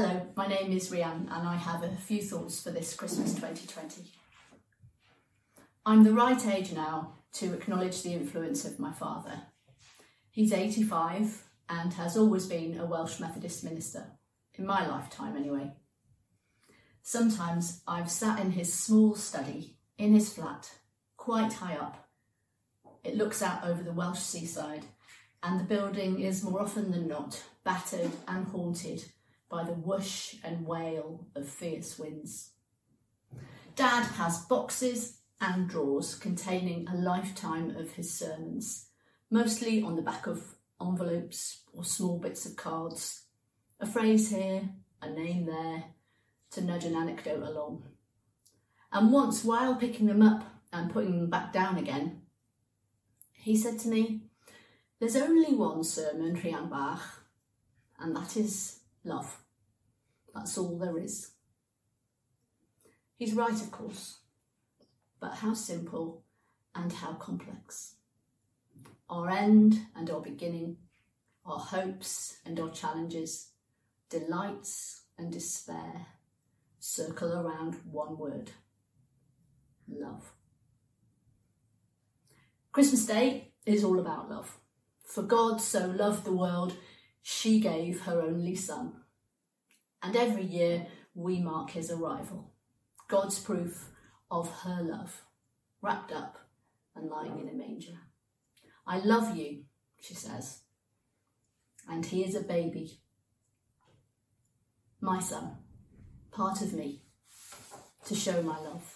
Hello, my name is Rhian and I have a few thoughts for this Christmas 2020. I'm the right age now to acknowledge the influence of my father. He's 85 and has always been a Welsh Methodist minister, in my lifetime anyway. Sometimes I've sat in his small study in his flat, quite high up. It looks out over the Welsh seaside, and the building is more often than not battered and haunted by the whoosh and wail of fierce winds. Dad has boxes and drawers containing a lifetime of his sermons, mostly on the back of envelopes or small bits of cards. A phrase here, a name there, to nudge an anecdote along. And once, while picking them up and putting them back down again, he said to me, There's only one sermon, Rhian Bach, and that is love. That's all there is. He's right, of course, but how simple and how complex. Our end and our beginning, our hopes and our challenges, delights and despair circle around one word love. Christmas Day is all about love. For God so loved the world, she gave her only Son. And every year we mark his arrival, God's proof of her love, wrapped up and lying in a manger. I love you, she says. And he is a baby, my son, part of me, to show my love.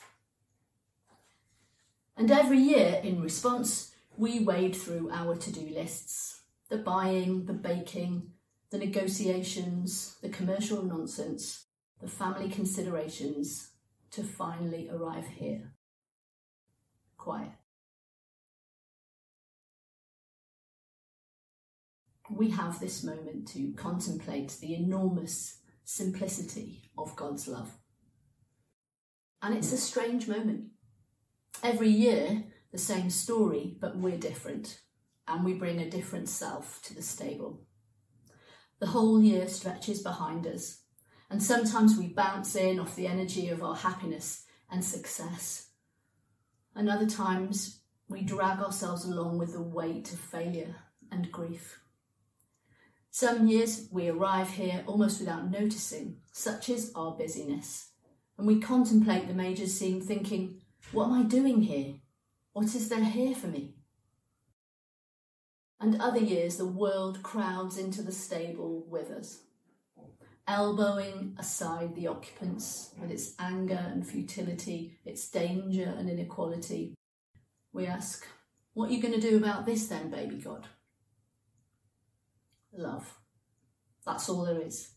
And every year, in response, we wade through our to do lists the buying, the baking, the negotiations, the commercial nonsense, the family considerations to finally arrive here. Quiet. We have this moment to contemplate the enormous simplicity of God's love. And it's a strange moment. Every year, the same story, but we're different, and we bring a different self to the stable. The whole year stretches behind us, and sometimes we bounce in off the energy of our happiness and success. And other times we drag ourselves along with the weight of failure and grief. Some years we arrive here almost without noticing, such is our busyness, and we contemplate the major scene thinking, What am I doing here? What is there here for me? And other years the world crowds into the stable with us, elbowing aside the occupants with its anger and futility, its danger and inequality. We ask, What are you going to do about this then, baby God? Love. That's all there is.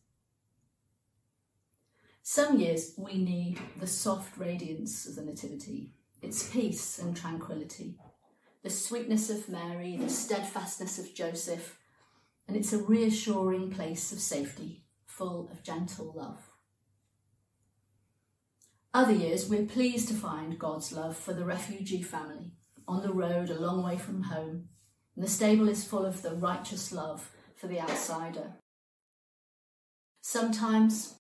Some years we need the soft radiance of the Nativity, its peace and tranquility the sweetness of Mary, the steadfastness of Joseph, and it's a reassuring place of safety, full of gentle love. Other years, we're pleased to find God's love for the refugee family on the road a long way from home, and the stable is full of the righteous love for the outsider. Sometimes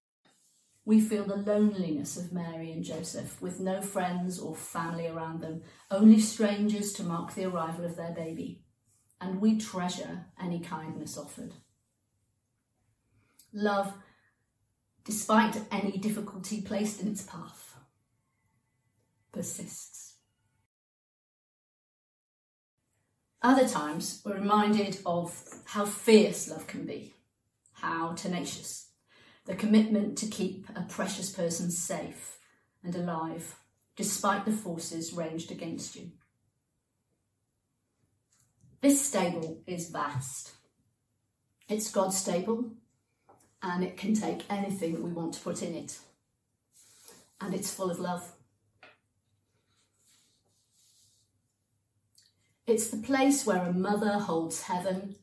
we feel the loneliness of Mary and Joseph with no friends or family around them, only strangers to mark the arrival of their baby. And we treasure any kindness offered. Love, despite any difficulty placed in its path, persists. Other times, we're reminded of how fierce love can be, how tenacious the commitment to keep a precious person safe and alive despite the forces ranged against you. This stable is vast. It's God's stable and it can take anything we want to put in it. And it's full of love. It's the place where a mother holds heaven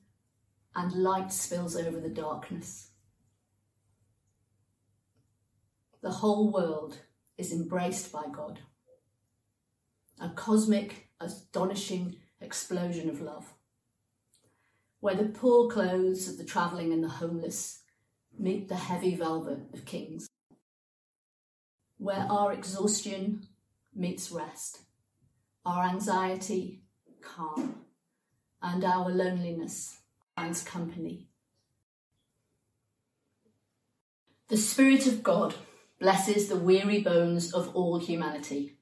and light spills over the darkness the whole world is embraced by God. A cosmic, astonishing explosion of love. Where the poor clothes of the travelling and the homeless meet the heavy velvet of kings, where our exhaustion meets rest, our anxiety, calm, and our loneliness finds company. The Spirit of God blesses the weary bones of all humanity.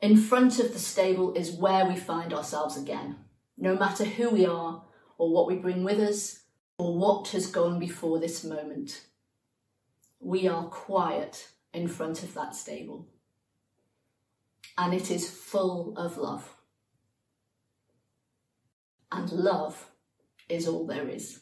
In front of the stable is where we find ourselves again, no matter who we are or what we bring with us or what has gone before this moment. We are quiet in front of that stable, and it is full of love. And love is all there is.